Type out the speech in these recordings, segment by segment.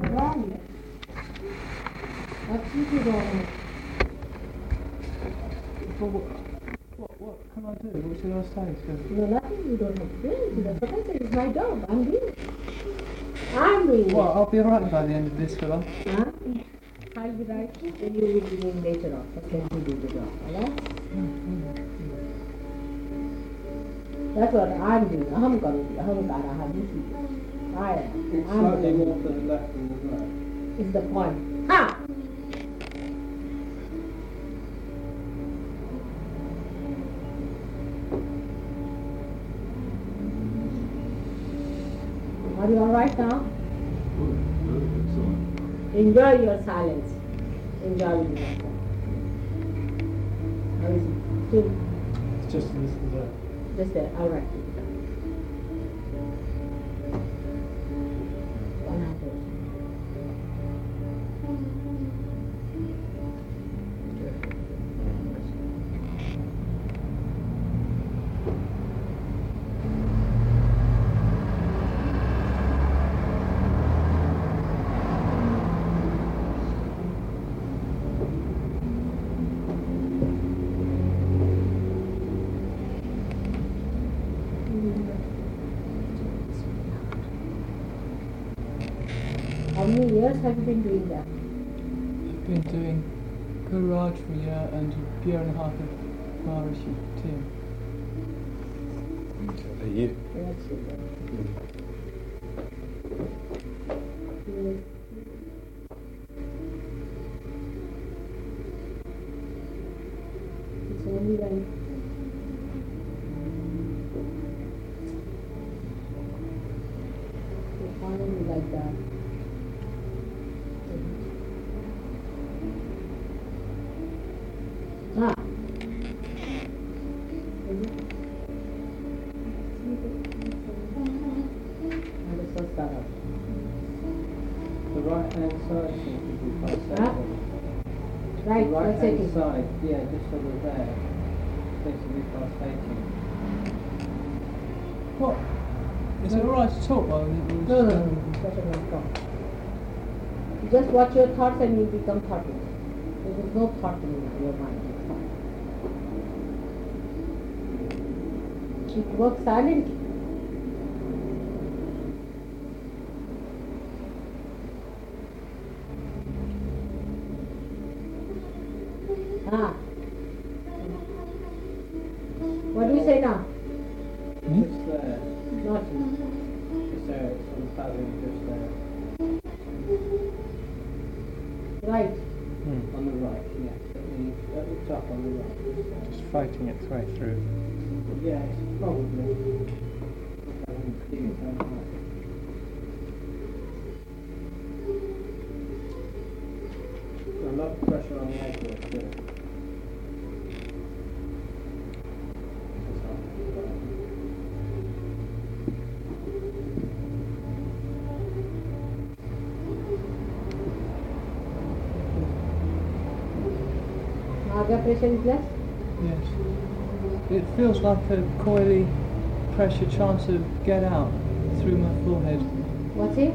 wrong. But what, can I I nothing. You don't have to do anything. That's what I said. It's my job. I'm doing it. I'm doing Well. I'll be alright by the end of this, I? Huh? I'll be right. You will be doing later on. Let me do the job. Alright? That's what I'm doing. I'm going to I'm going to have this. I. It's I'm slightly doing more to the left than the right. Is the point. Ha! Are you alright now? Enjoy your silence. Enjoy yourself. How is it? It's just this is a... just there. All a year and a half of Maharishi team. A year. That's it. Yes. It's only when you follow me like that. Ah. Right, right that's hand it. side, yeah, just over there, seems to be pulsating. What? Is it alright to talk while it. No, no, no, no, better not talk. You Just watch your thoughts and you become thoughtless. There is no thought in your mind. it's fine. It works silently. Naga pressure is less? Yes. It feels like a coily pressure trying to get out through my forehead. What's it?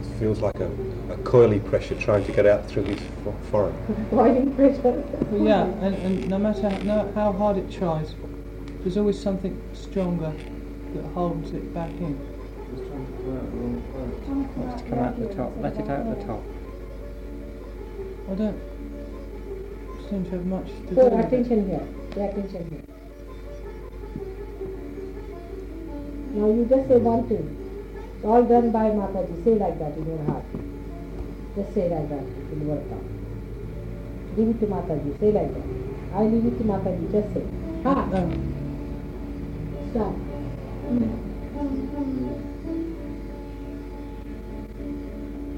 It feels like a, a coily pressure trying to get out through his fo- forehead. Boiling pressure. But yeah, and, and no matter how, no, how hard it tries, there's always something stronger that holds it back in. Just trying to come out the wrong. Wants to come out the top. Let it out the top. I don't seem to have much to do with it. attention here. Pay attention here. Now you just say one thing. It's all done by Mataji. Say like that in your heart. Just say like that in your tongue. Leave it to Mataji. Say like that. I leave it to Mataji. Just say. Ha! No, Stop. Hmm.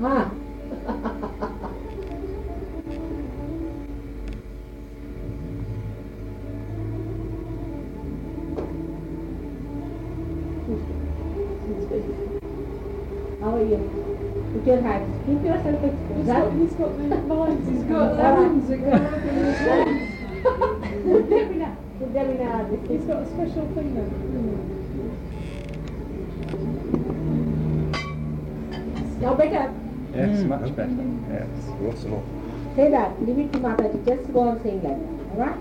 Ha! He's got the lines, he's got All right. lines that go up in his face. Put them in a, put them in a, this He's is- got a special thing there. Now better. Yes, Mm. much better. Yes. Lots and lots. Say that. Leave it to Mataji. Just go on saying that. Alright?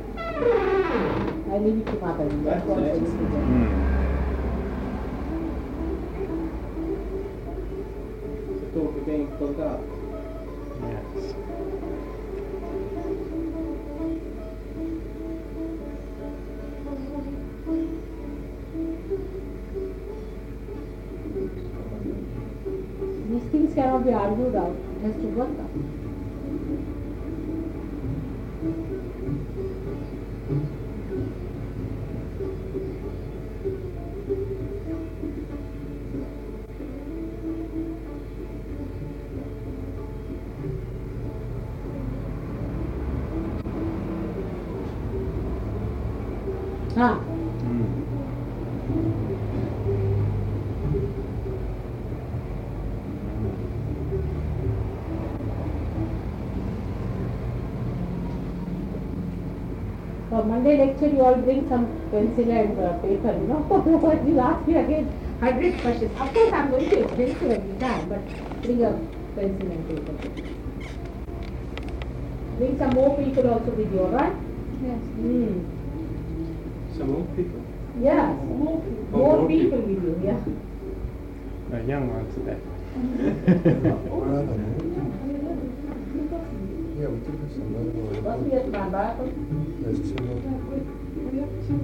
I leave it to Mataji. Just go on That's it. saying it. Mm. The thought of being pulled up. Yes. These things cannot be argued out. It has to work out. Monday lecture you all bring some pencil and uh, paper, you know. Otherwise you ask me again hundred questions. Of course I'm going to explain to you every time, but bring a pencil and paper. Bring some more people also with you, alright? Yes. Hmm. Some old people. Yes, More people. Oh, more more people people. with you, yeah. The young ones are there. Where are they? Yeah, we did have some. Must be at my back. There's two more. We have two.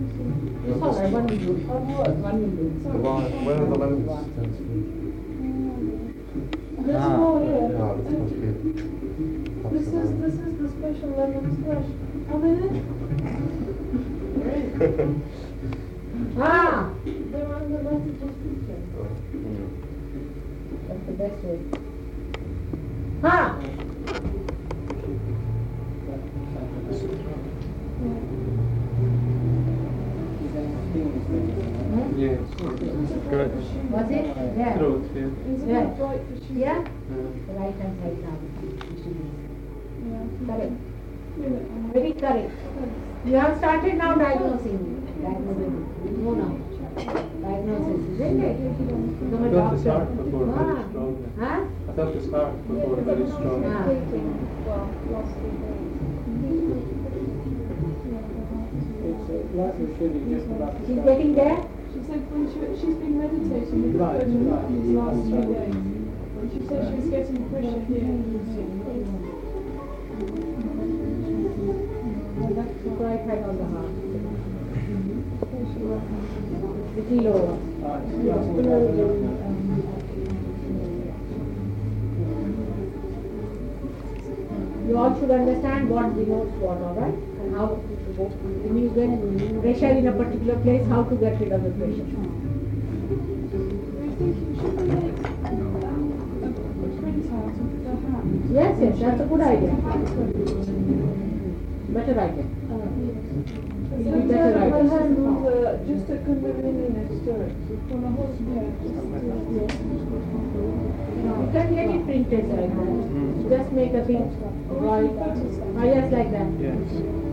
It's all right, one will do. One will do. Why- Where are the lemons? There's Ah. more here. No, this must be. This is this is the special lemon splash. How many? Ah, They're on the messages picture. Mm. that's the best way. Ha! Hmm? Good. Was it? Yeah. Throat, yeah. It's Yeah. not bright for she. Yeah? The right hand side now. It should be. Yeah. Correct. Feel it Very correct. You have started now diagnosing. Diagnosing. No, no. Diagnosis, isn't it? Become a I thought doctor. start before very Ah. strong. Huh? I thought the start before very strong. Ah. Well, last. It's uh, last is really just about to She's start. getting there? She said when she, she's been meditating with Right, the phone right. these last That's few right. days. And she said she was getting pressure here. Right hand on the heart. Little lower. Ah, it's just what. You all should understand what denotes what, alright? How, when you get pressure in a particular place, how to get rid of the pressure. Yes, yes, that's a good idea. Better idea. Better just a next to it. A horse. You can get it printed. Mm. Just make a big right. Ah, yes, like that. Yes.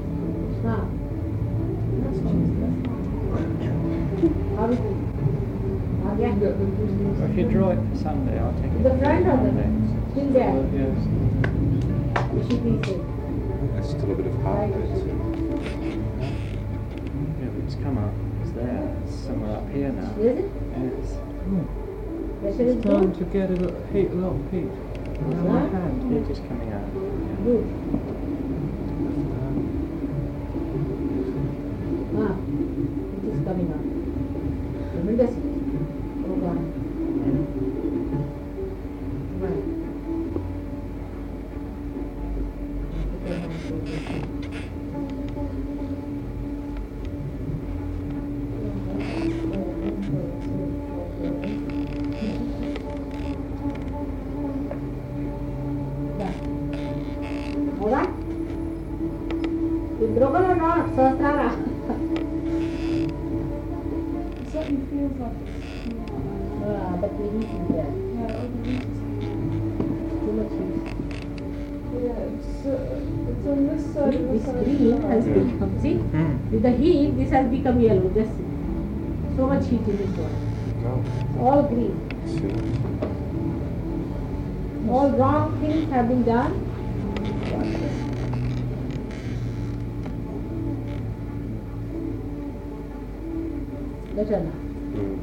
If you draw it for Sunday, I'll take it. The front or the Monday. still there? Uh, Yes. You should be safe. There's still a bit of heart there. too. Yeah, but it's come up. It's there. It's somewhere up here now. Is it? Yes. Pressure is It's starting to get a lot, heat, a lot of heat. With Uh-huh. my hand. Heat is coming out. Yeah. This has become yellow, just see. So much heat in this one. No, All green. uh, all wrong things have been done. Better now. Mm.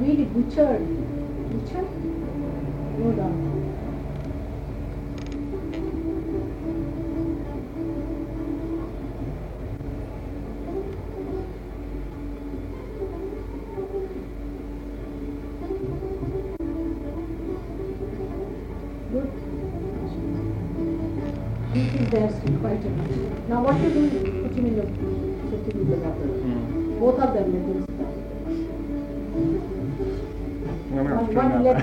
Read it, butchered. Butchered? Go down.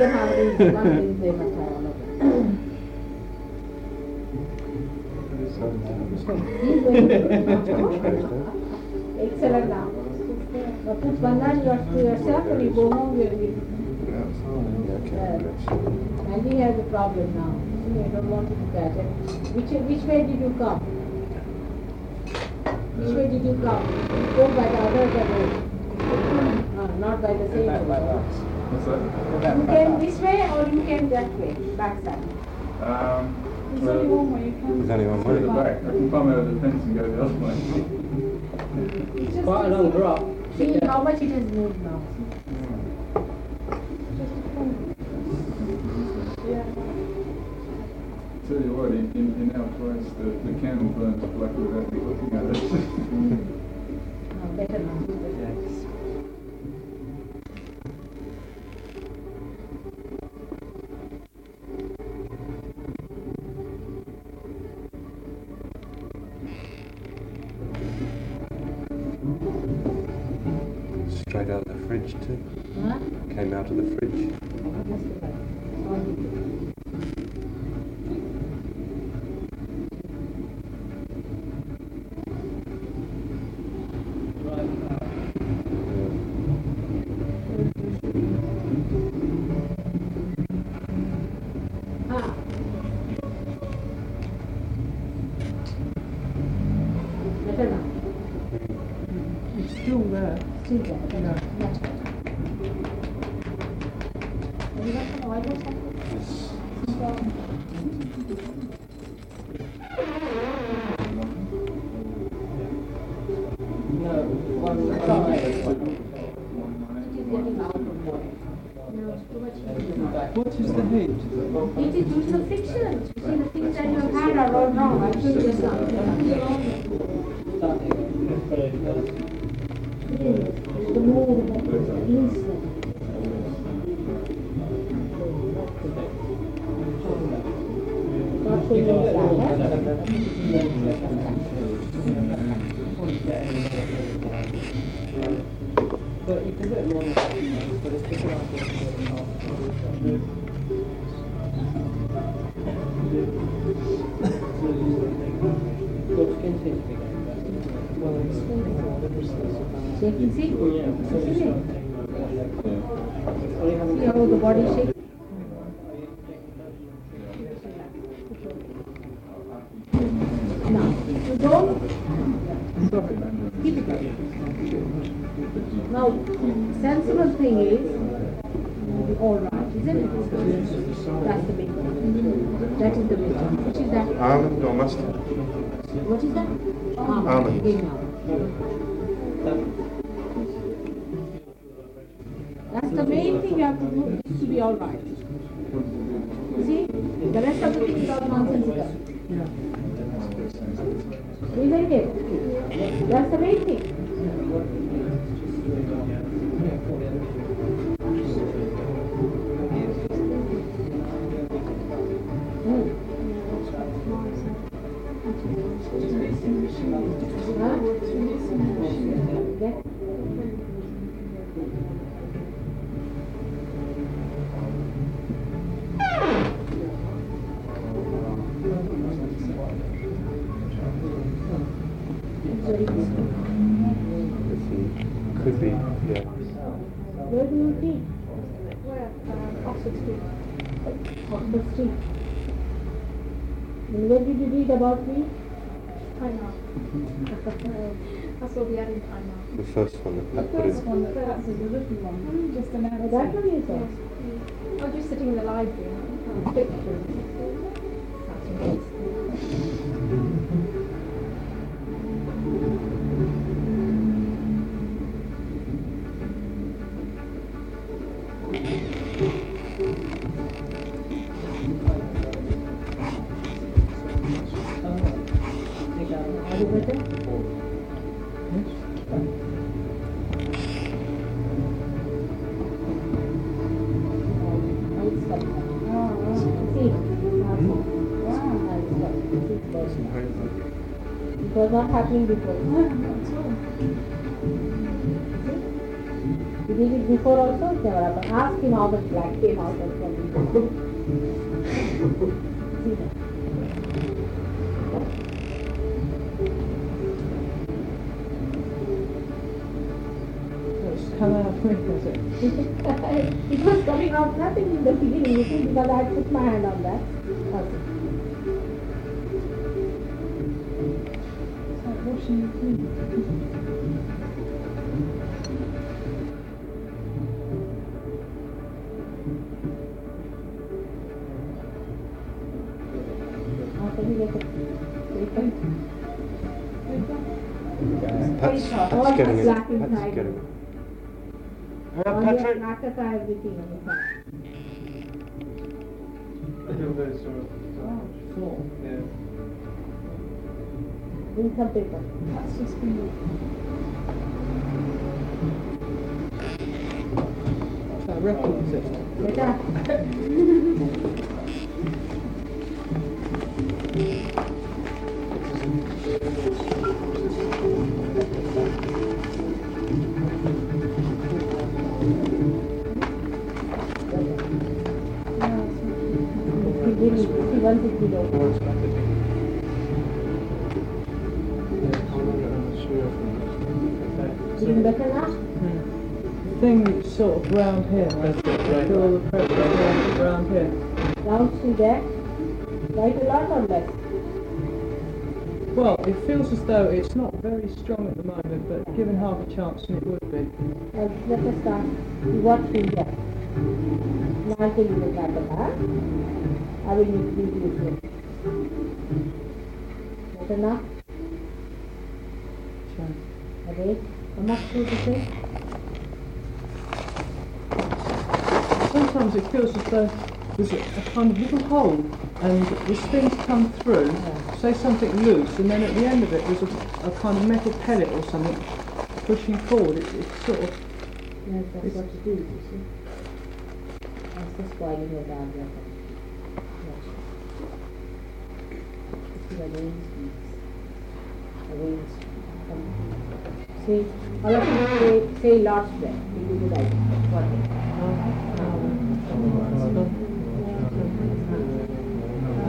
One them have one they must all of them. Very good. Excellent now. Now put one hand to yourself and you go home, you will. And he has a problem now. I don't want to look at it. Which, which way did you come? Which way did you come? You go by the other road. Uh, not by the same road. What's that? You came this way or you came that way, backside? Um, There's only well, one way you can. There's only one to the way. back. I can climb over the fence and go the other way. It's Quite a long drop. See how much it has moved now. Tell you what, in, in, in our place, the, the candle burns black without me looking at it. Now better now. Straight out of the fridge too. Huh? Came out of the fridge. Is the one. Which? What is that? Almond. That's the main thing you have to do is to be all right. See, the rest of the things all nonsensical. Isn't it? That's the main thing. Read about me? I know. That's what we had in time now. The first one The first one that's the written one, mm-hmm. just Oh, announced that it. one is Yes. on. I was just sitting in the library. Oh. and happening before. He did it before also, it never happened. Ask him how much black came out of him. It? was coming out nothing in the beginning, because I put my hand on that. Okay. Pat's, All Pat's getting it. black Pat's getting it. All Uh, Patrick? Nakata, everything on the side. I feel very sort. Yeah. Bring some paper. That's just been That record, that's round here, has it? Feel all the pressure around, around here. Down to there. Quite a lot or less? Well, it feels as though it's not very strong at the moment, but given half a chance, it would be. Uh, let us start. You there. Now I'll tell you the Nakata. I will introduce you. Better now? Okay. How much food is it? Sometimes it feels as though there's a, kind of little hole, and as things come through, say something loose, and then at the end of it there's a, a kind of metal pellet or something pushing forward. It, it's sort of Yes, that's what it is, you see. That's the your bad weapon. Yes. See the the veins. See, all of you say, say Lord's Prayer. It will be right.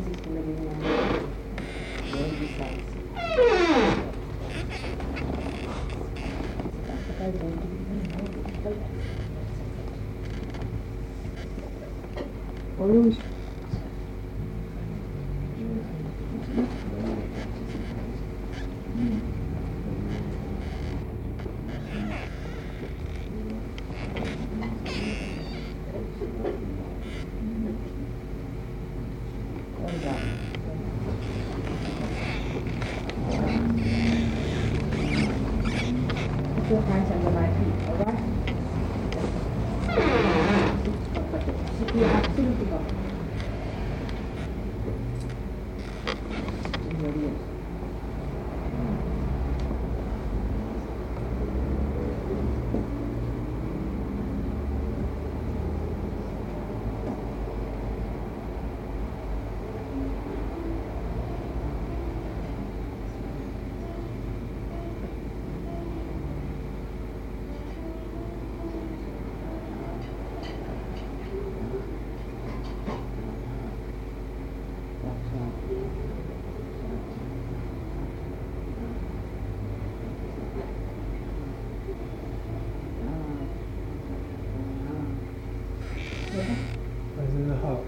Place is going to be on the sides. But I don't even know the difficult. Always And down. Put your hands under my feet, alright? Sit here absolutely comfortable. In your ears. That's right. as in the heart.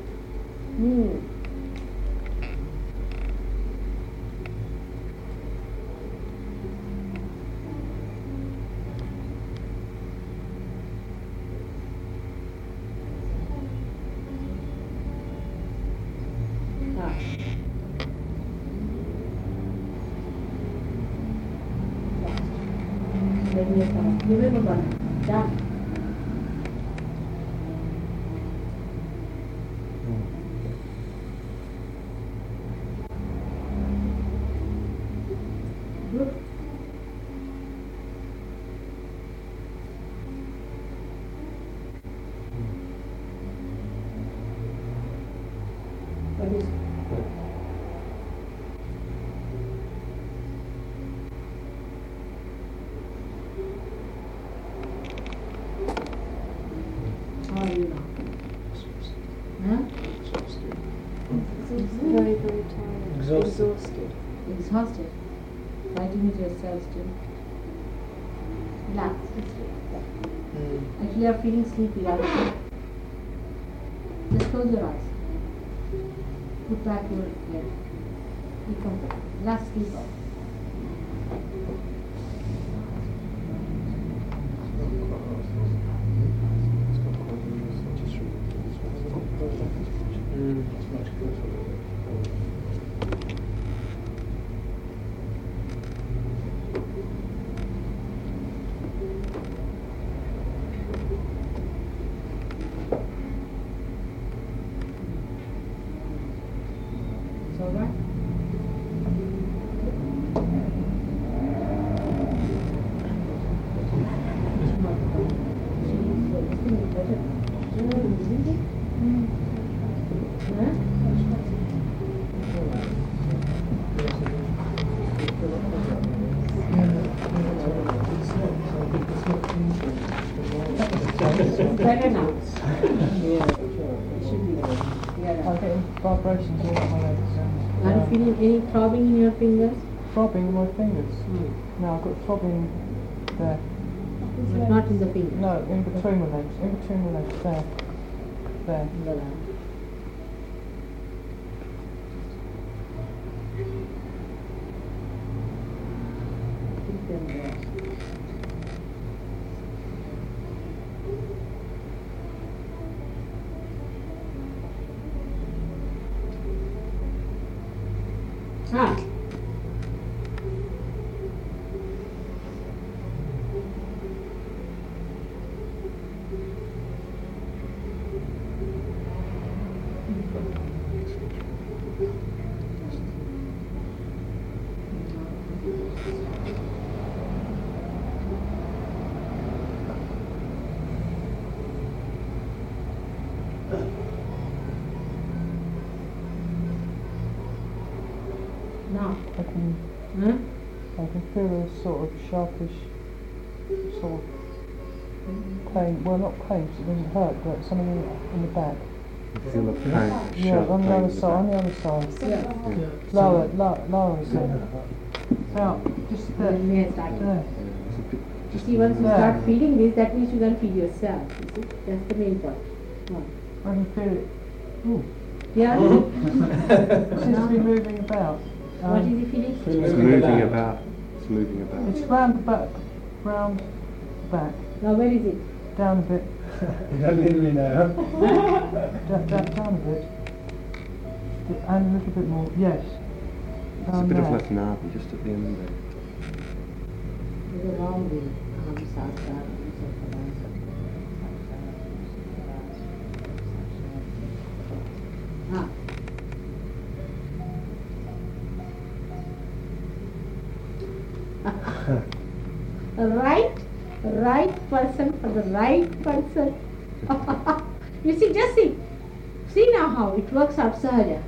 Hmm. Ah. Let me come. You will move on. Down. Good. What is How are you now? Huh? Very, very tired. Exhausted. Exhausted. Exhausted. Fighting with yourself still. Relax. Sleepy, right? Just close your eyes. Put back your head. Be comfortable. Relax, sleep off. It's all right? Better now. Yeah, sure. It should be better. Yeah. I'm getting vibrations all up my legs. and, Are you feeling any throbbing in your fingers? throbbing in my fingers. Hmm. No, I've got throbbing there. But not in the fingers? No, in between my legs. In between my legs. There. There. In the line. Keep them there. Ah. Now, I can, huh? I can feel a sort of sharpish, sort of pain. Well, not pain, 'cause it doesn't hurt, but something in, in the back. You feel a pain, Yeah, on the other in the side, on the other side. Yeah. Lower, lower, lower side. Out, just there. Then we. There. It's just See, once you start feeling this, that means you can feel yourself. You see, that's the main point. One. I can feel it. Ooh, Yeah. seems to be moving about. What is Um, he feeling? it's moving about. It's moving about. it's round the back, round the back, Now where is it? down a bit, You don't need me now. down, down, down a bit. And a little bit more, yes. It's a Down bit of there. left Nabhi just at the end there. There's a wrong way. Aham sastra, Ah. Right, right person for the right person. you see, just see. See now how it works out, Sahaja.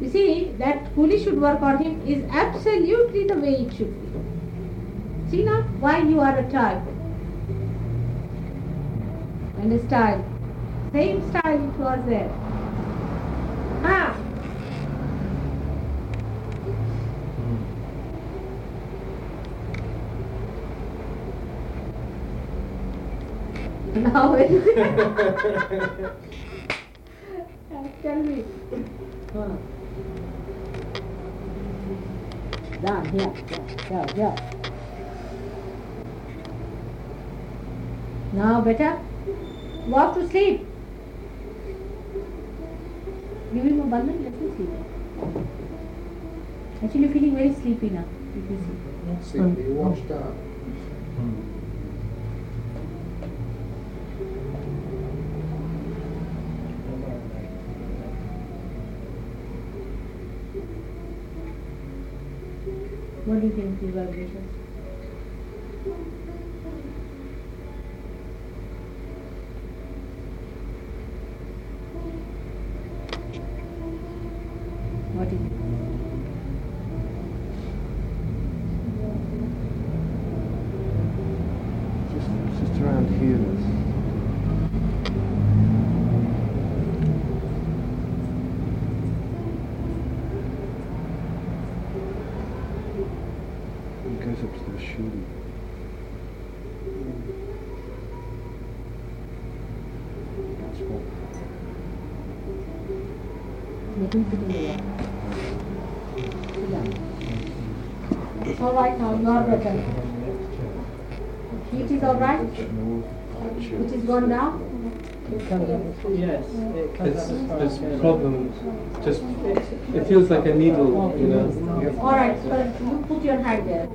You see, that Kuli should work on him is absolutely the way it should be. See now, why you are a type. And a style. Same style it was there. Now it Tell me. Huh. Down here, here, here. Now better. Walk to sleep. Give him a bundle, let him sleep. Actually feeling very sleepy now. If you see. Not sleepy, washed up. What do you think these vibrations? What is it? Just, it's just around here. that's- It goes up to the shoulder. That's what. Let him sit in the water. Sit down. It's all right now, you are better. Heat is all right? Which is gone down? Yes, it's, it's problem, just, it feels like a needle, you know. All right, so you put your hand there.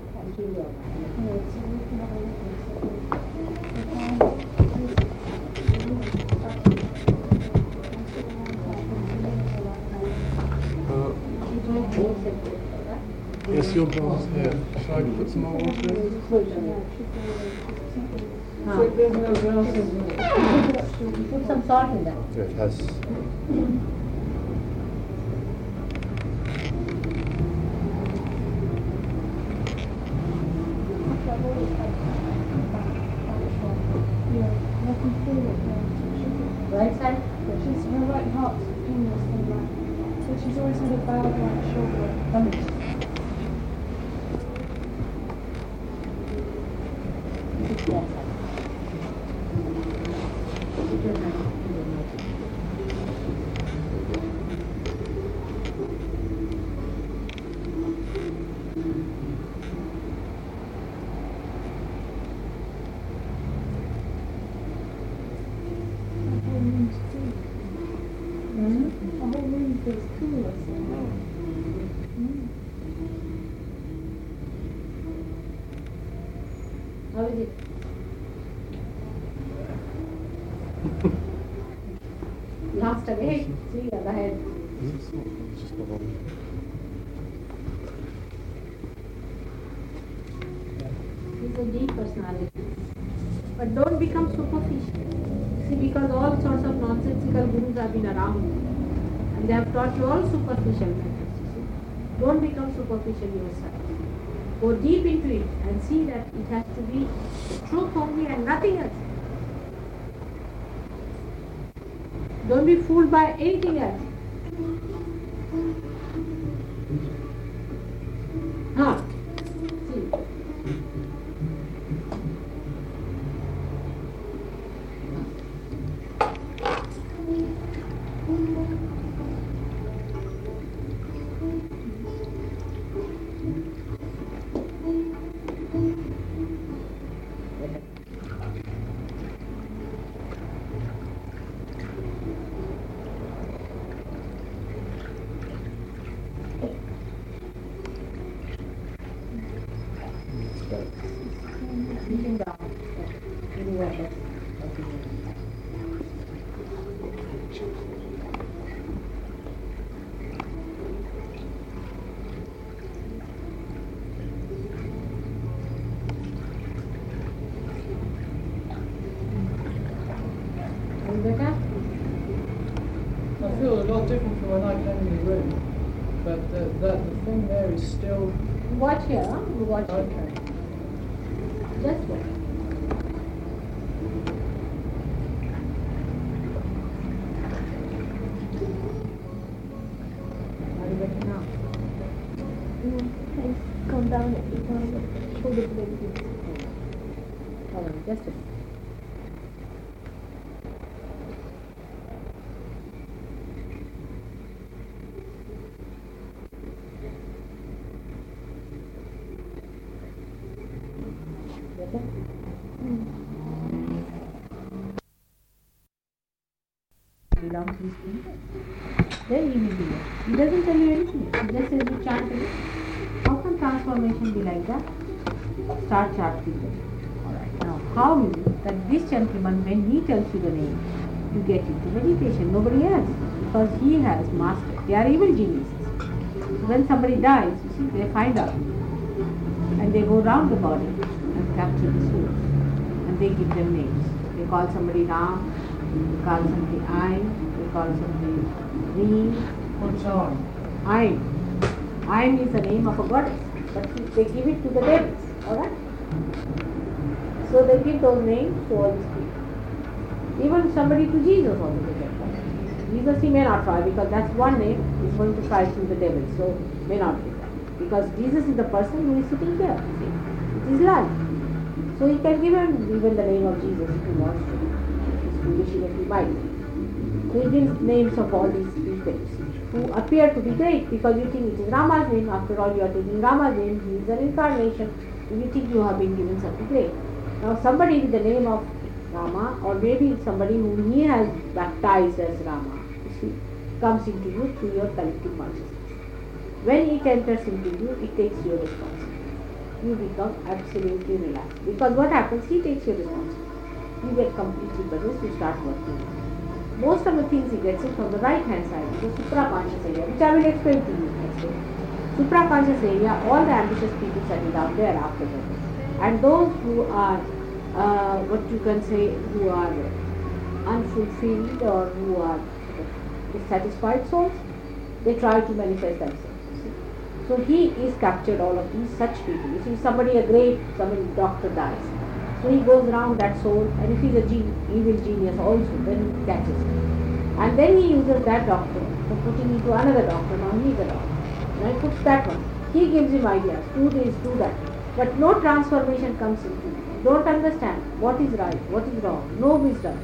Yes, your bowl's here. Shall I put some more water in? Ah. Put some salt in that. Yeah, it has. Yeah, I can feel it now. Right side? She's, her right heart's fingers come back. So she's always had a bad right shoulder. That side. Put your hand in your mouth. The whole room's cool. The whole room feels cooler. Mm. How is it? Last away, see other head. It's just not on. He's But don't become superficial. See, because all sorts of nonsensical gurus have been around and they have taught you all superficial methods. Don't become superficial yourself. Go deep into it and see that it has to be truth only and nothing else. Don't be fooled by anything else. Belong to his kingdom. Then he will be there. He doesn't tell you anything. He just says you chant it. How can transformation be like that? Start chanting. Alright. Now, how is it that this gentleman, when he tells you the name, you get into meditation? Nobody else. Because he has mastered. They are evil geniuses. So when somebody dies, you see, they find out. And they go round the body and capture the soul. And they give them names. They call somebody Ram, call somebody Aim, they call somebody Reem, What's on? Aim. Aim is the name of a goddess, but they give it to the devils, alright? So they give those names to all these people. Even somebody to Jesus also they get. Jesus he may not try because that's one name is going to try to the devil, so may not be that. Because Jesus is the person who is sitting there, you see. It is life. So he can give him even the name of Jesus if he wants to. He's foolish enough he might. So names of all these people who appear to be great because you think it is Rama's name. After all, you are taking Rama's name. He is an incarnation. You think you have been given something great. Now somebody with the name of Rama or maybe somebody whom he has baptized as Rama, you see, comes into you through your collective consciousness. When it enters into you, it takes your responsibility. You become absolutely relaxed. Because what happens, he takes your responsibility. You get completely possessed, you start working. Most of the things he gets it from the right hand side, the supraconscious area, which I will explain to you next day. Supraconscious area, all the ambitious people settle down there after that. And those who are, uh, what you can say, who are unfulfilled or who are dissatisfied souls, they try to manifest themselves. So he is captured all of these such people. You see, somebody a great, somebody doctor dies. So he goes around that soul, and if he's a gen- evil genius also, then he catches it. And then he uses that doctor for putting into another doctor. Now he is a doctor. He puts that one. He gives him ideas. Do this, do that. But no transformation comes into it. Don't understand what is right, what is wrong. No wisdom.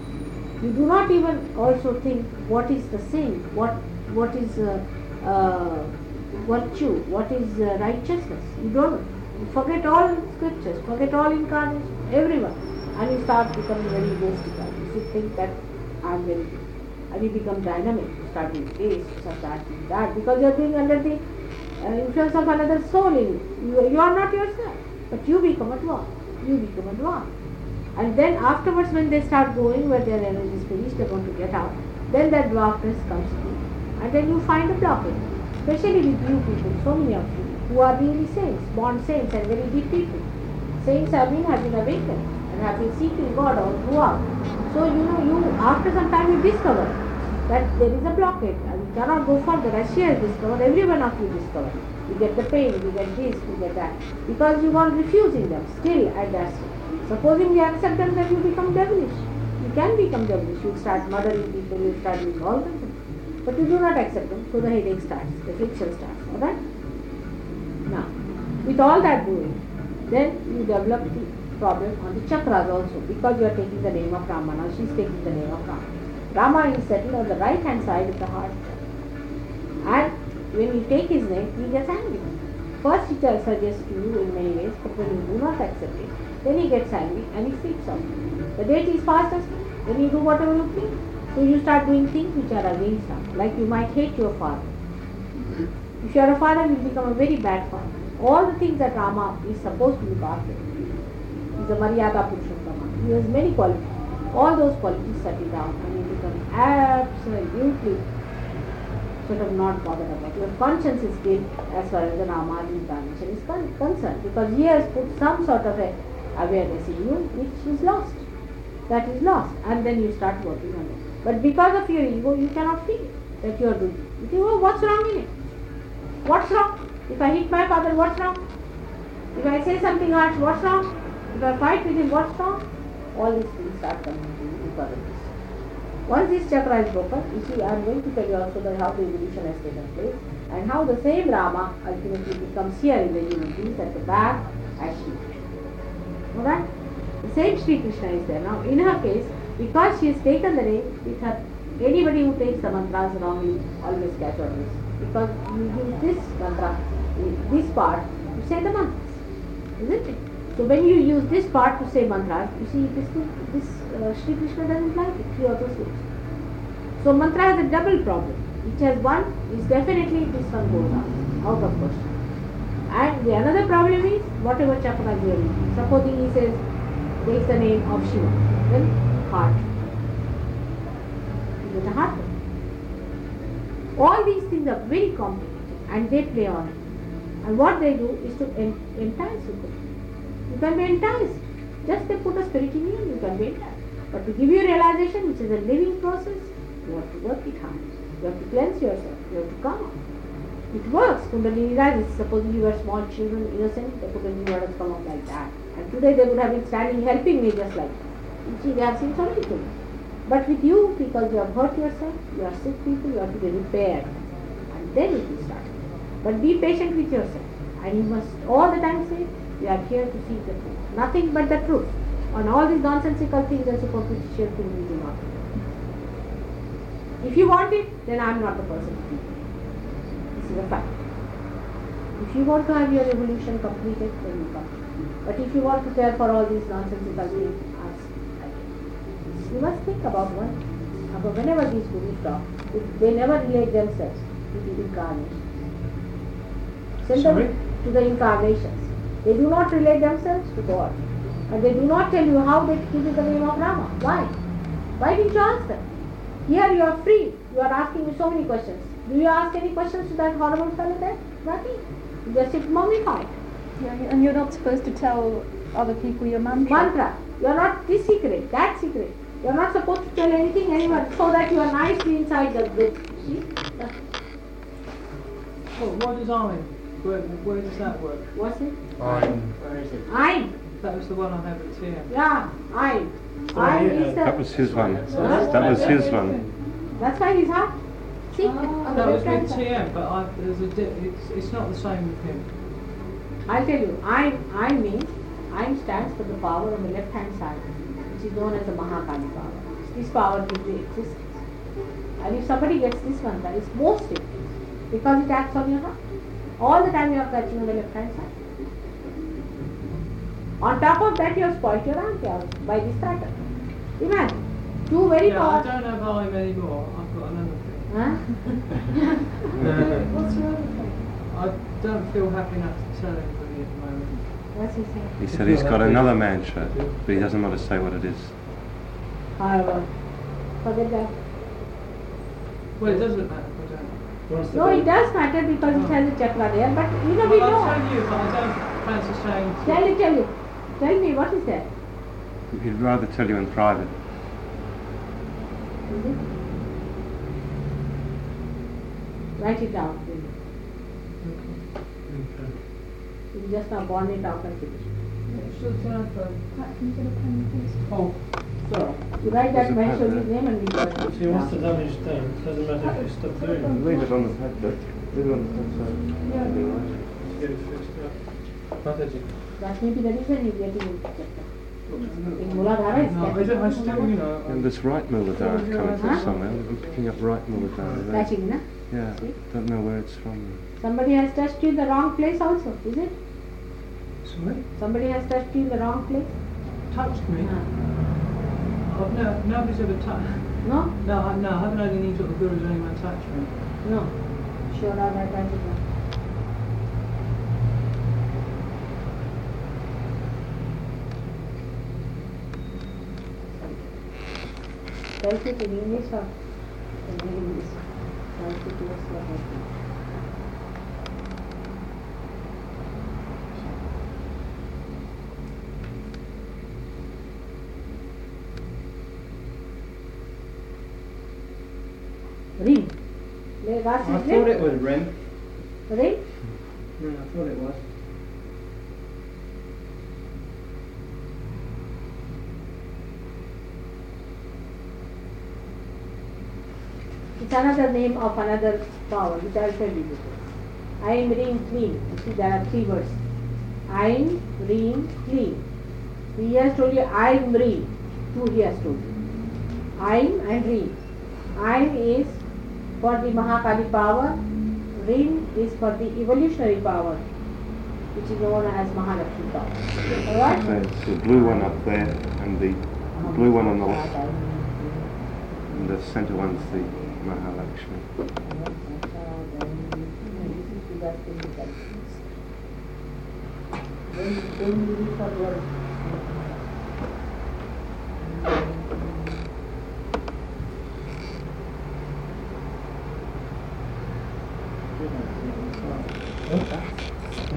You do not even also think what is the sin, what what is uh, uh, virtue, what is uh, righteousness. You don't. Forget all scriptures, forget all incarnation, everyone, and you start becoming very egoistical. You think that I am very good, and you become dynamic. You start doing this, you start that, doing that, because you are being under the uh, influence of another soul in you. you. You are not yourself, but you become advanced. You become advanced. And then afterwards, when they start going where their energy is finished, they want to get out, then that dwarfness comes you. And then you find a blockage. Especially with you people, so many of you, who are really saints, born saints and very deep people. Saints have been, have been awakened and have been seeking God all throughout. So you know, you after some time you discover that there is a blockage and you cannot go further. As she has discovered, every one of you discover. You get the pain, you get this, you get that. Because you are refusing them still at that stage. Supposing you accept them, then you become devilish. You can become devilish. You start murdering people, you start doing all kinds of. But you do not accept them, so the headache starts, the friction starts. Alright? Now, with all that doing, then you develop the problem on the chakras also because you are taking the name of Rama. Now she is taking the name of Rama. Rama is settled on the right hand side of the heart. And when you take his name, he gets angry. First he suggests to you in many ways, but when you do not accept it, then he gets angry and he freaks out. The deity is fast asleep, then you do whatever you please. So you start doing things which are against him, like you might hate your father. If you are a father, you become a very bad father. All the things that Rama is supposed to look after. He is a Maryada Purushottama. He has many qualities. All those qualities settle down and you become absolutely sort of not bothered about. Your conscience is clear as far as the Rama incarnation is con- concerned because he has put some sort of a awareness in you which is lost. That is lost and then you start working on it. But because of your ego, you cannot feel that you are doing. it. You think, oh, what's wrong in it? What's wrong? If I hit my father, what's wrong? If I say something harsh, what's wrong? If I fight with him, what's wrong? All these things start coming to you because. Once this chakra is broken, you see, I am going to tell you also that how the evolution has taken place and how the same Rama ultimately becomes here in the human beings at the back as Shri Krishna. Alright? The same Sri Krishna is there. Now, in her case, because she has taken the name with her, anybody who takes the mantras wrongly always catch on this. Because you use this mantra, this part, to say the mantras. Isn't it? So when you use this part to say mantras, you see this this uh, Sri Krishna doesn't like it. He also sleeps. So mantra has a double problem. It has one is definitely this one goes out, out of question. And the another problem is whatever chakra you are in. Supposing he says takes the name of Shiva, then heart. It a heart? All these things are very complicated and they play on it. And what they do is to en- entice you. You can be enticed. Just they put a spirit in you, you can be enticed. But to give you realization, which is a living process, you have to work it hard. You have to cleanse yourself. You have to come. It works. Kundalini rises. Supposing you were small children, innocent, the Kundalini have come up like that. And today they would have been standing helping me just like that. See, they have seen so many things. But with you, because you have hurt yourself, you are sick people, you have to be repaired. And then it will start. But be patient with yourself. And you must all the time say, we are here to seek the truth. Nothing but the truth. On all these nonsensical things and superficial things we do not. If you want it, then I am not the person to it. This is a fact. If you want to have your evolution completed, then you come. But if you want to care for all these nonsensical things, ask. You must think about one. Whenever these gurus talk, they never relate themselves to the incarnation. Send Sorry? them to the incarnations. They do not relate themselves to God. And they do not tell you how they give you the name of Rama. Why? Why didn't you ask them? Here you are free. You are asking me so many questions. Do you ask any questions to that horrible fellow there? Nothing. You just sit mummified. Yeah, and you're not supposed to tell other people your mantra. Mantra. You are not this secret, that secret. You are not supposed to tell anything anyone so that you are nicely inside the bed. See? Well, what does I? Where, where does that work? What's it? Where is it? I. That was the one I have at TM. Yeah, I. I is That the. was his one. Huh? That was his one. That's why he's hot. See? on That was with. TM, but I, there's a di- it's, it's not the same with him. I'll tell you, I, I means, I stands for the power on the left hand side, which is known as the Mahakali power. This power gives you existence. And if somebody gets this one, that is most effective because it acts on your heart. All the time you are catching on the left hand side. On top of that, you have spoiled your aunt by this pattern. Imagine, two very Yeah, I powerful. don't have him anymore. I've got another thing. Huh? What's your other thing? I don't feel happy enough to tell anybody at the moment. What's he saying? He said he's got another mantra, but he doesn't want to say what it is. I However, forget that. Well, it doesn't matter if I don't. No, it does matter because it has a chakra there, but you know we Well, know. I'll tell you, but I don't fancy saying. to- Tell me, tell me. Tell me, what is that? He'd rather tell you in private. Is it? Write it down. please. Okay. You just now burn it out and finish. Should I have a- can you get a pen, please? Oh, stop. You write that There's a pad Maheshwari's there. name and we got it. See, once the damage is done, it doesn't matter if you stop doing it. Leave it on the pad, but leave it on the pad side. Yeah. It'll be all right. Get it fixed up. Mataji. That may be the reason you get it infected. In Muladhara is No, I, don't, I still, you know. And this right Muladhara coming Huh? from somewhere. I'm picking up right Muladhara. there. Catching, na? Yeah, don't know where it's from. Somebody has touched you in the wrong place also, is it? Sorry? Somebody has touched you in the wrong place? Touched me? Ah. Oh, no, nobody's ever touched No? No, I, no, I haven't had any sort of gurus or anyone touch me. No. Sure, I have touched it. Tell it in English or in English? Tell it to us what happened. Ring. What's I thought it was Rim. Ring? No, I thought it was. It's another name of another power, which I'll tell you later. Aim, Reem, Clean. You see, there are three words. I'm Reem, Clean. He has told you I'm Reem. Two he has told you. I'm and Reem. Aim is for the Mahakali power. Reem is for the evolutionary power, which is known as Mahalakshmi power. Alright? There's the blue one up there and the uh-huh. blue one on the left. And the centre one's the Mahalakshmi.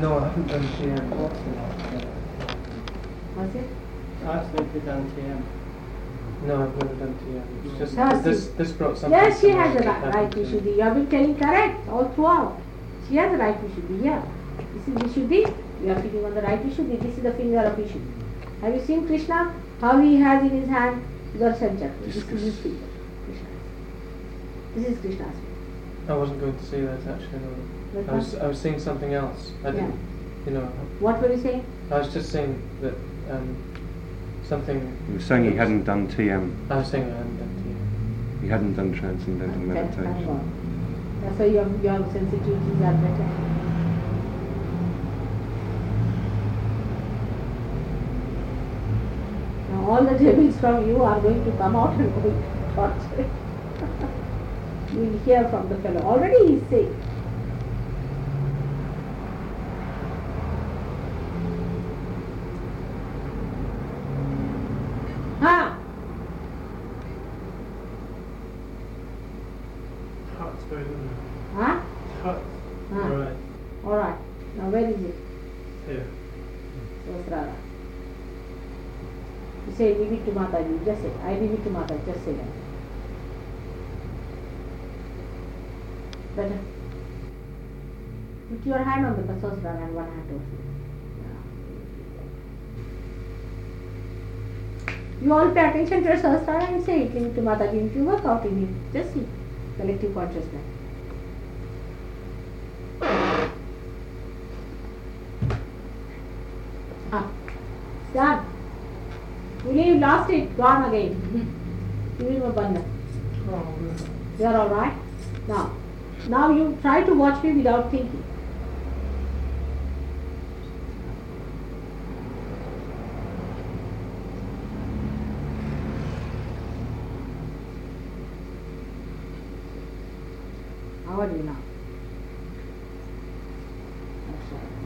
No, I haven't done TM. What's it? I accidentally done TM. No, I've never done TM. It's just Ah, this. This brought something. Yes, she has the right, right happened to me. Vishuddhi. You have been telling correct all throughout. She has the right Vishuddhi, yeah. This is Vishuddhi. You are sitting on the right Vishuddhi. This is the finger of Vishuddhi. Have you seen Krishna? How he has in his hand Darshan Chakra. This is his finger. Krishna's. This is Krishna's finger. I wasn't going to say that actually. No. But I was I was saying something else. I didn't. You know. What were you saying? I was just saying that um, something. He was saying he hadn't done TM, I was saying I hadn't done TM. he hadn't done transcendental Thank- thank meditation. That's why your, your sensitivities are better. Now all the devils from you are going to come out and going to torture. you will hear from the fellow. Already he is sick. Just say, I leave it to Mataji. Just say that. Better. Put your hand on the Sahasrara and one hand over here. You all pay attention to your Sahasrara and say it. Leave it to Mataji. If you work out in it, just see. Collective consciousness. Lost it, gone again. Mm-hmm. You will abandon. Oh. You are alright? Now, now you try to watch me without thinking. How are you now? That's right.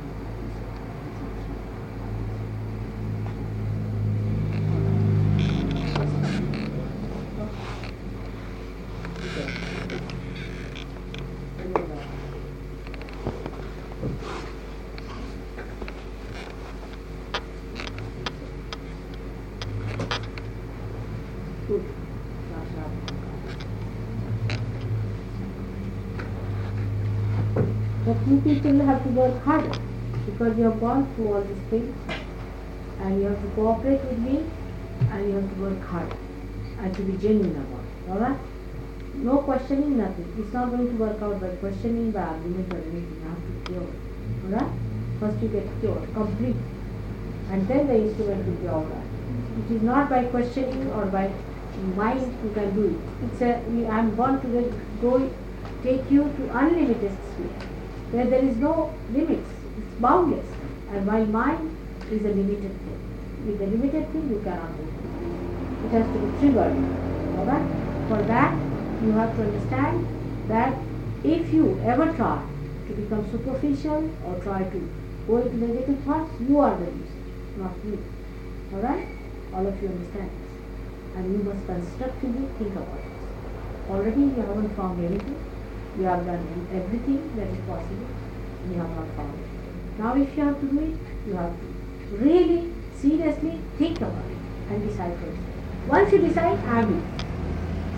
Good. That's right. But you people have to work harder because you have gone through all these things and you have to cooperate with me and you have to work hard and to be genuine about it. Alright? No questioning, nothing. It's not going to work out by questioning, by argument or anything. You have to cure. Alright? First you get cured, complete. And then the instrument will be alright. It is not by questioning or by mind you can do it. It's a, I'm born to go, take you to unlimited sphere, where there is no limits. It's boundless. And while mind is a limited thing. With a limited thing you cannot do it. It has to be triggered. Alright? For that you have to understand that if you ever try to become superficial or try to go into negative thoughts, you are the reason, not me. Alright? All of you understand this. And you must constructively think about this. Already you haven't found anything. You have done everything that is possible. and You have not found it. Now if you have to do it, you have to really seriously think about it and decide for. Once you decide, I will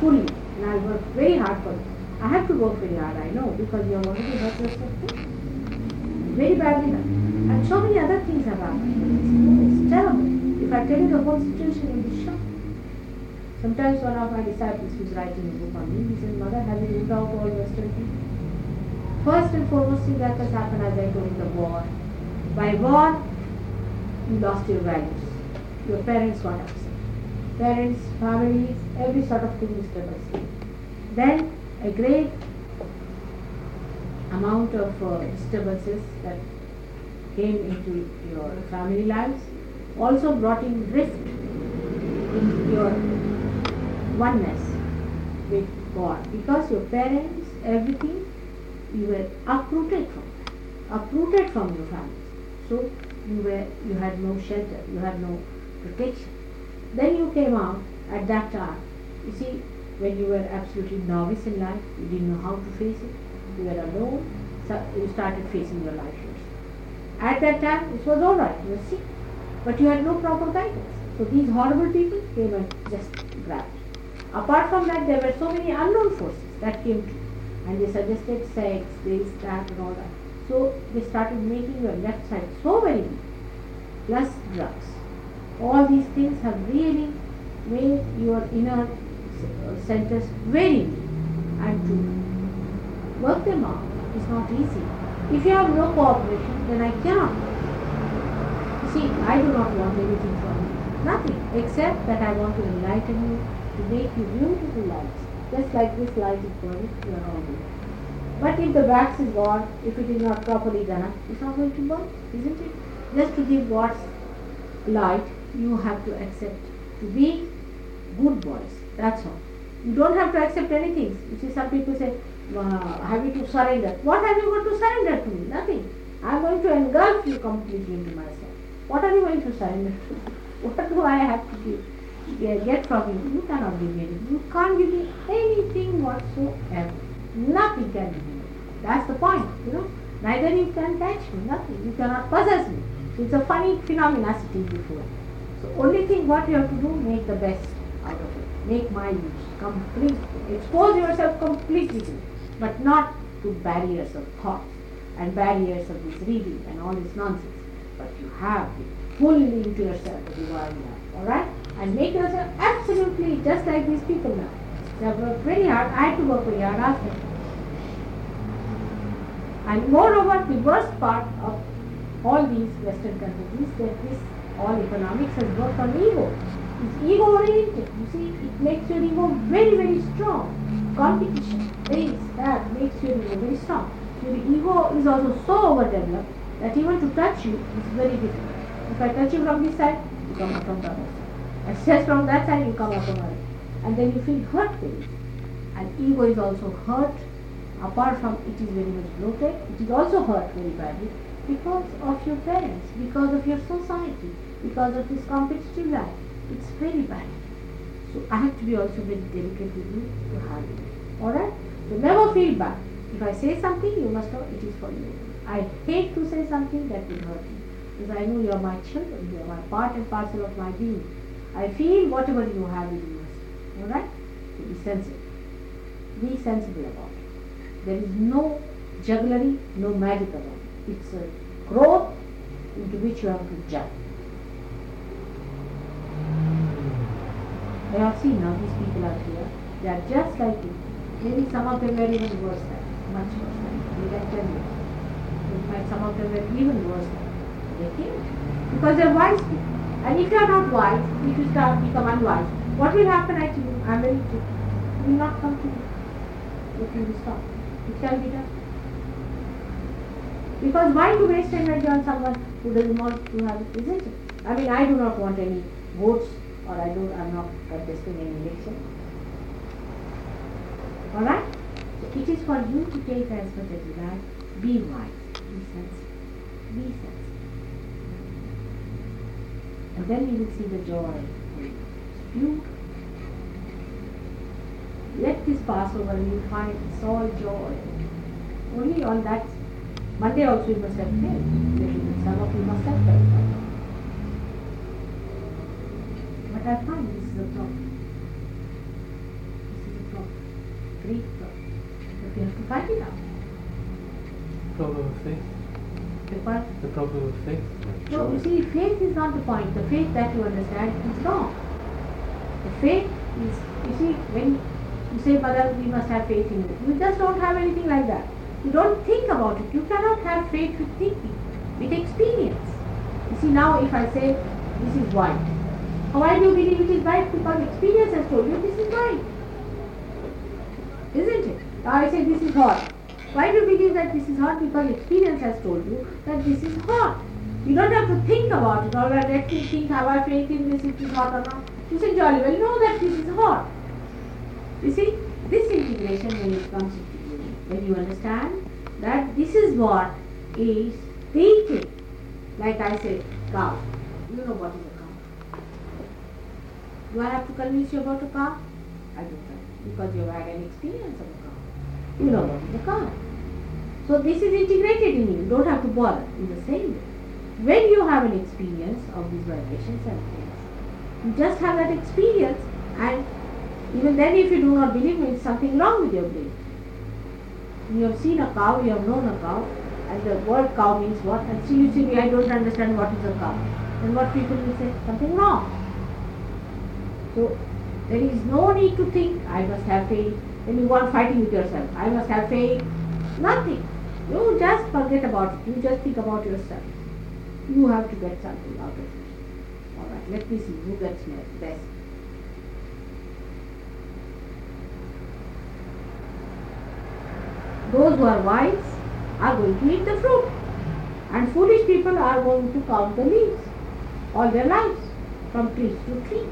fully and I'll work very hard for it. I have to work very hard, I know, because you have already hurt yourself. Very badly. And so many other things have happened. It's terrible. If I tell you the whole situation, you'll be shocked. Sometimes one of my disciples who's writing a book on me, he says, Mother, have you looked out all Western things? First and foremost thing that has happened as I told the war. By war, you lost your values. Your parents got upset. Parents, families, every sort of thing is devastated. Then a great amount of uh, disturbances that came into your family lives also brought in rift in your oneness with God because your parents, everything, you were uprooted from uprooted from your family. So you were you had no shelter, you had no protection. Then you came out at that time. You see, when you were absolutely novice in life, you didn't know how to face it, you were alone, so you started facing your life. At that time, it was all right, you sick, but you had no proper guidance. So these horrible people came and just grabbed. Apart from that, there were so many unknown forces that came to, and they suggested sex, this, that, and all that. So they started making your left side so very weak, plus drugs. All these things have really made your inner uh, centers very weak, and to work them out is not easy. If you have no cooperation, then I cannot. You see, I do not want anything from you. Nothing, except that I want to enlighten you, to make you beautiful lights. Just like this light is burning, you. But if the wax is gone, if it is not properly done it's not going to burn, isn't it? Just to give God's light, you have to accept to be good boys. That's all. You don't have to accept anything. You see, some people say, uh, have you to surrender. What have you got to surrender to me? Nothing. I'm going to engulf you completely into myself. What are you going to surrender to? What do I have to give, ge- get from you? You cannot give me anything. You can't give me anything whatsoever. Nothing can me. That's the point, you know. Neither you can catch me, nothing. You cannot possess me. It's a funny phenomena sitting before. So only thing what you have to do, make the best out of it. Make my use complete. Expose yourself completely to it, but not to barriers of thought and barriers of this reading and all this nonsense. But you have to pull into yourself the divine life, alright? And make yourself absolutely just like these people now. They have worked very hard. I had to work very hard after. And moreover, the worst part of all these Western countries is that this all economics has worked on ego. It's ego oriented. You see, it makes your ego very, very strong. Competition, this, that makes your ego very strong. Your ego is also so overdeveloped that even to touch you is very difficult. If I touch you from this side, you come from the other side. And just from that side, you come out the other. And then you feel hurt very. And ego is also hurt. Apart from it is very much bloated, it is also hurt very badly because of your parents, because of your society, because of this competitive life. It's very bad. So I have to be also very delicate with you to handle it. Alright? So never feel bad. If I say something, you must know it is for you. I hate to say something that will hurt you. Because I know you are my children, you are my part and parcel of my being. I feel whatever you have in you. Alright? Be sensible. Be sensible about it. There is no jugglery, no magic about it. It's a growth into which you have to jump. I have seen now these people are here. They are just like you. Maybe some of them were even worse than much worse than you. Can tell you. Fact, some of them were even worse than you. They came. Because they are wise people. And if you are not wise, if you start become unwise, what will happen actually? I am very true. You will not come to me. It will be stopped. It shall be done. Because why to waste energy on someone who doesn't want to have it, isn't it? I mean, I do not want any votes or I don't, I'm not contesting any election. Alright? So it is for you to take as much as you like. Be wise. Be. Be sensible. And then you will see the joy. Beautiful. Let this pass over and you find it's all joy. Only on that Monday also you must have faith. Some of you must have faith. But I find this is a problem. This is a problem. Great problem. But we have to find it out. Problem of faith. Because The problem of faith. No, you see, faith is not the point. The faith that you understand is wrong. The faith is, you see, when you say, Mother, we must have faith in you, you just don't have anything like that. You don't think about it. You cannot have faith with thinking, with experience. You see, now if I say, this is white, why do you believe it is white? Because experience has told you this is white. Isn't it? Now I say this is hot. Why do you believe that this is hot? Because experience has told you that this is hot. You don't have to think about it, or let me think, have I faith in this, it is hot or not. You say jolly well know that this is hot. You see, this integration when it comes into you, when you understand that this is what is thinking. Like I said, cow. You know what is a cow. Do I have to convince you about a cow? I don't know. Because you have had an experience of a cow. You know what is a cow. So this is integrated in you. You don't have to bother. In the same way. When you have an experience of these vibrations and things, you just have that experience and even then if you do not believe me, it's something wrong with your brain. You have seen a cow, you have known a cow, and the word cow means what? And see, you say, I don't understand what is a cow. And what people will say? Something wrong. So there is no need to think, I must have faith. When you are fighting with yourself, I must have faith. Nothing. You just forget about it. You just think about yourself. You have to get something out of it. Alright, let me see who gets best. Those who are wise are going to eat the fruit. And foolish people are going to count the leaves all their lives from tree to tree.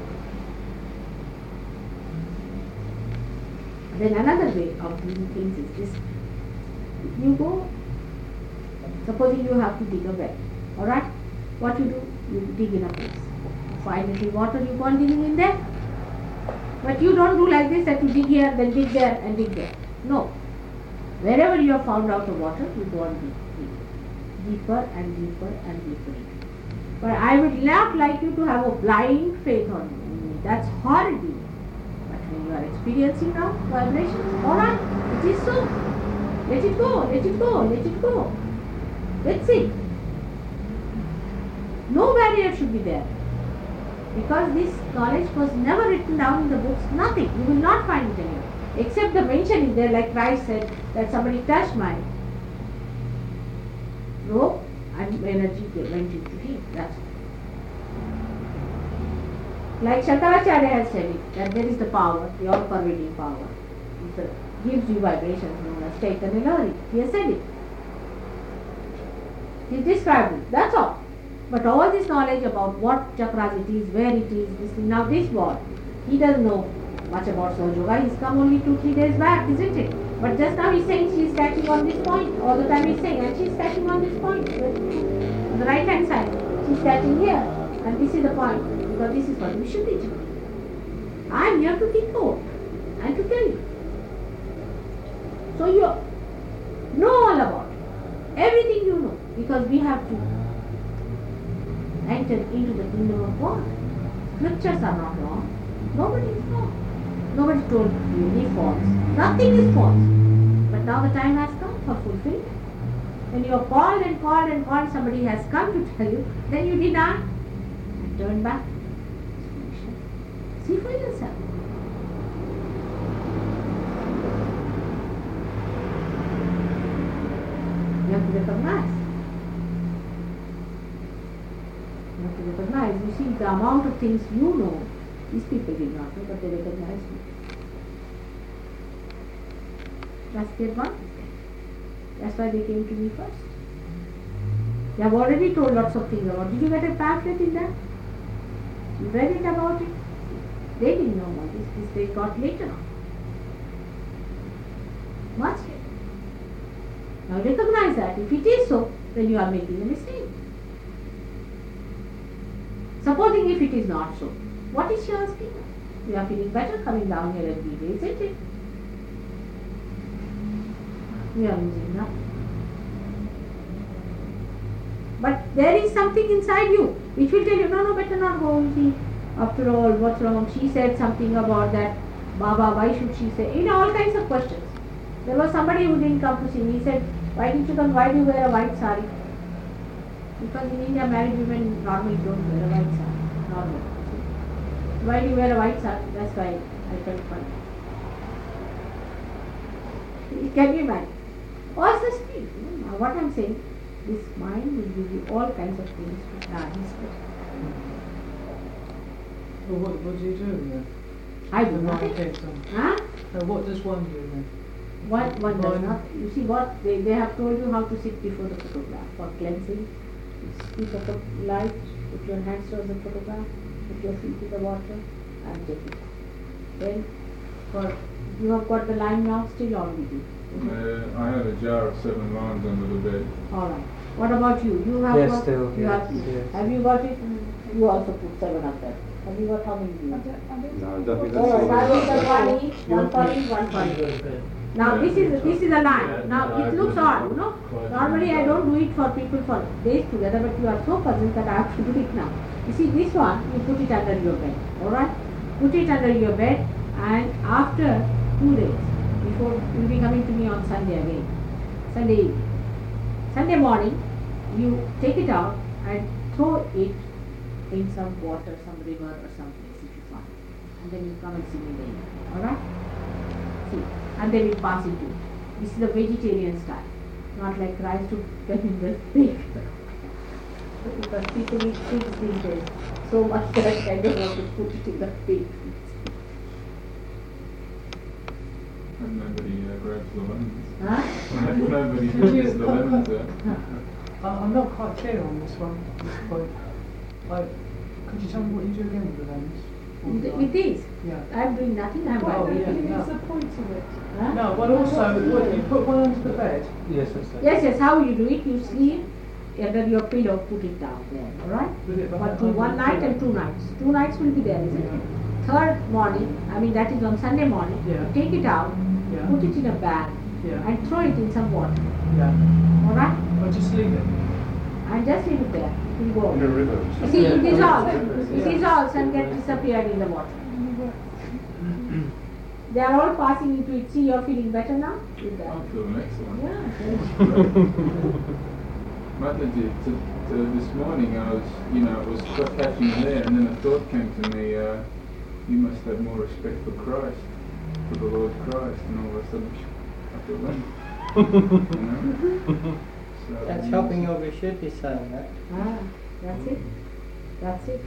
Then another way of doing things is this. You go, supposing you have to dig a well, alright? What you do? You dig in a place. Find little water, you go on digging in there. But you don't do like this that you dig here, then dig there and dig there. No. Wherever you have found out the water, you go on deep, deeper and deeper and deeper. But I would not like you to have a blind faith on me. That's horrible. But when you are experiencing now vibrations, alright, it is so. Let it go, let it go, let it go. Let's see. No barrier should be there. Because this knowledge was never written down in the books, nothing. You will not find it anywhere. Except the mention is there, like Christ said, that somebody touched my robe and energy went into him. That's all. Like Shankaracharya has said it, that there is the power, the all-pervading power. It gives you vibrations known as Chaitanya He has said it. He described it. That's all. But all this knowledge about what chakras it is, where it is, this now this what? He doesn't know much about Sahaja Yoga. He's come only two, three days back, isn't it? But just now he's saying she's catching on this point. All the time he's saying, and she's catching on this point. On the right hand side, she's catching here. And this is the point. Because this is what we should teach. I am here to keep note and to tell you. So you know all about it. Everything you know. Because we have to enter into the kingdom of God. Scriptures are not wrong. Nobody is wrong. Nobody told you any false. Nothing is false. But now the time has come for fulfillment. When you are called and called and called, somebody has come to tell you, then you deny and turn back. See for yourself. You have to recognize. You have to recognize. You see, the amount of things you know, these people did not know, but they recognize you. That's the advantage. That's why they came to me first. They have already told lots of things about. Did you get a pamphlet in that? You read it about it? They didn't know about this. This they got later on. Much later. Now recognize that. If it is so, then you are making a mistake. Supposing if it is not so, what is she asking? You are feeling better coming down here every day, isn't it? We are losing nothing. But there is something inside you which will tell you, no, no, better not go. See, after all, what's wrong? She said something about that. Baba, why should she say? You know, all kinds of questions. There was somebody who didn't come to see me. He said, why didn't you come? Why do you wear a white sari? Because in India, married women normally don't wear a white sari. Normally. Why do you wear a white sari? That's why I felt funny. Can you imagine? What's the speed? Now, what I'm saying, this mind will give you all kinds of things to dance with. Well, what, what do you do then? I do nothing. mind takes on. Huh? Uh, what does one do then? One, one does not. You see what? They, they have told you how to sit before the photograph for cleansing. You speak of the light, put your hands towards the photograph, put your feet in the water, and take it. Then, for you have got the lime now still on with you. Uh, I have a jar of seven limes under the bed. All right. What about you? You have Yes, got. still, you yes, have. yes. Have you got it? You also put seven of them. Have you got how many? I You? don't, I don't No, I don't think All right. I will that's get one each, one for each, one for each. Now this is this is a line. Now it looks odd, you know. Normally I don't do it for people for days together, but you are so puzzled that I have to do it now. You see this one, you put it under your bed. Alright? Put it under your bed and after two days, before you will be coming to me on Sunday again. Sunday. Sunday morning, you take it out and throw it in some water, some river or some place if you find. And then you come and see me later. Alright? See, and they will pass it to you. This is the vegetarian style, not like rice to get in the pig. because people eat pigs these days so much that I don't want to put it in the pig. And nobody uh, grabs the lemons. Huh? nobody you- grabs the lemons out. I, I'm not quite clear on this one, this point. Like, could you tell me what you do again with the lens? Or With the with these, Yeah. I'm doing nothing, I'm Oh, writing. yeah, no. it's the point of it. Huh? No, but also, what, you put one under the bed. Yes, that's it. Yes, yes, how you do it, you sleep under your pillow, put it down there, alright? With it For two, one night and two nights. Two nights will be there, isn't it? Third morning, I mean that is on Sunday morning, Yeah. take it out, Yeah. put it in a bag Yeah. and throw it in some water, Yeah. alright? Or just leave it. And just leave it there, it will go. In a river. You see, it Yeah. dissolves, it dissolves and gets disappeared in the water. They are all passing into it. See, you're feeling better now? With that. I'm feeling excellent. Yeah. Mataji, to, to this morning I was, you know, it was ca- catching there, and then a thought came to me, uh, you must have more respect for Christ, for the Lord Christ, and all of a sudden, I feel limp. you know? That's helping your Vishuddhi saying that. Ah, that's it. That's it.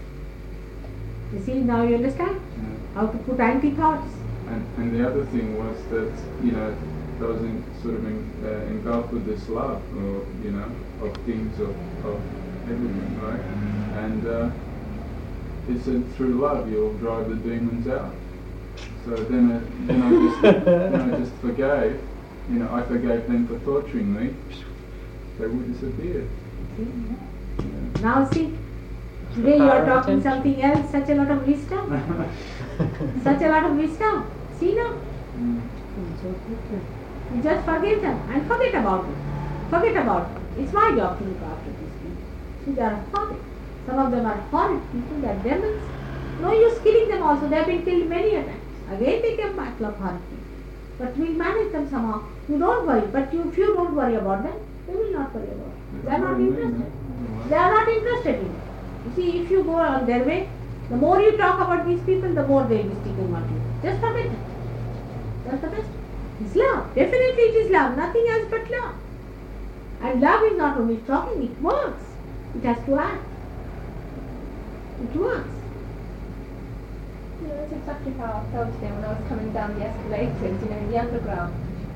You see, now you understand Yeah. how to put anti-thoughts. And, and the other thing was that, you know, I was in, sort of in, uh, engulfed with this love, or, you know, of things, of, of everything, right? And uh, it said through love you'll drive the demons out. So then I, then I just, then I just forgave, you know, I forgave them for torturing me. They would disappear. See? Yeah. Now see, today you are talking attention. something else, such a lot of wisdom. such a lot of wisdom. See now? Mm. You just forget them and forget about it. Forget about it. It's my job to look after these people. See, they are horrid. Some of them are horrid people, they are demons. No use killing them also. They have been killed many a times. Again they come back like horrid people. But we'll manage them somehow. You don't worry. But you, if you don't worry about them, they will not worry about it. They are not That's what I mean, interested. They are not interested in it. You see, if you go on their way, The more you talk about these people, the more they'll be sticking on you. Just forget it. That's the best. It's love. Definitely it is love. Nothing else but love. And love is not only talking, it works. It has to act. It works. Yeah, that's exactly how I felt today when I was coming down the escalators, you know, in the underground.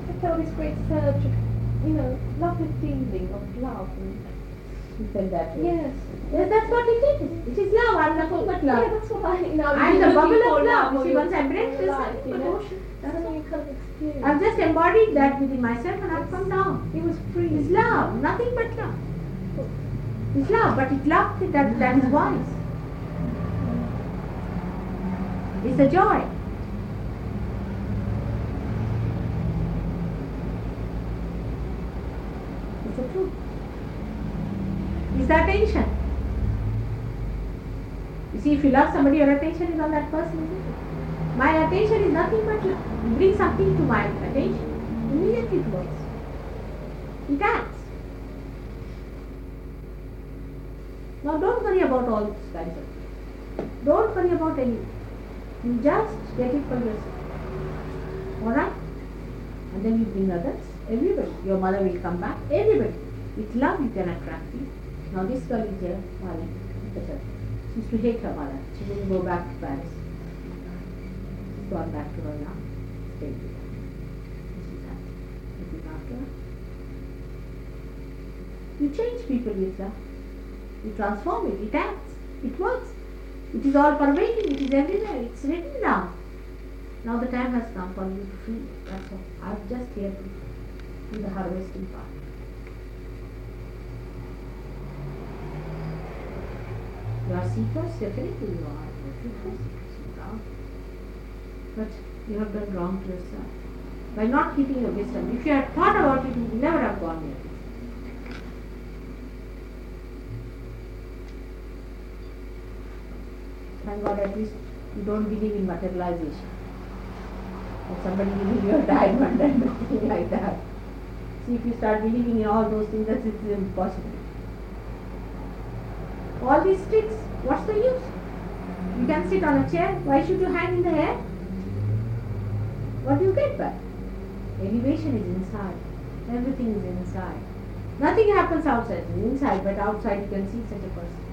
I felt this great surge of, you know, lovely feeling of love. And that way. yes. Yes, that's what it is. It is love. I'm nothing but Yeah, love. that's what I, know, I'm the bubble of love. now, See, your- once I break your this, life, nothing you but know. ocean. That's what you kind of experience. I've just embodied that within myself and I've come down. It was free. It's love, nothing but love. It's love, but it love that that is wise. It's a joy. It's the truth. It's the attention. You see, if you love somebody, your attention is on that person. My attention is nothing but. Bring something to my attention, immediately it works. It acts. Now don't worry about all these kinds of Don't worry about anything. You just get it for yourself. Alright? And then you bring others, everybody. Your mother will come back, everybody. With love you can attract it. Now this girl is here, at her. She used to hate her mother. She didn't go back to Paris. She's gone back to her now. Stayed with her. She's happy. Looking after her. You change people with love. You transform it, it acts, it works. It is all pervading, it is everywhere, it's written down. Now the time has come for you to feel that's all. I'm just here to do the harvesting part. You are seekers, definitely you are. You. But you have done wrong to yourself. By not keeping your wisdom. If you had thought about it, you would never have gone there. Thank God at least you don't believe in materialization. Or somebody giving you a diamond and nothing like that. See, if you start believing in all those things, that it's impossible. All these tricks, what's the use? You can sit on a chair, why should you hang in the air? What do you get back? Elevation is inside. Everything is inside. Nothing happens outside, inside, but outside you can see such a person.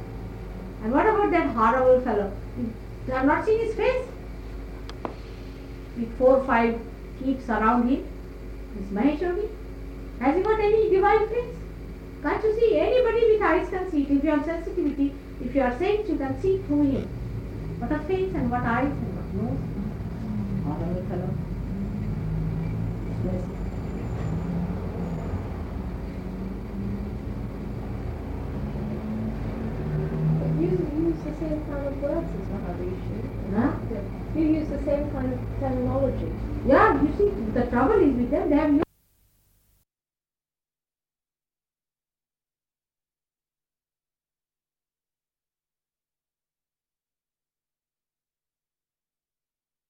And what about that horrible fellow? You have not seen his face? With four or five keeps around him. This Mahesh Yogi. Has he got any divine face? Can't you see? Anybody with eyes can see it. If you have sensitivity, if you are saint, you can see through him. What a face and what eyes and what nose. Horrible fellow. Yes. You use the same kind of words as Maharishi. Huh? You use the same kind of terminology. Yeah, you see, the trouble is with them, they have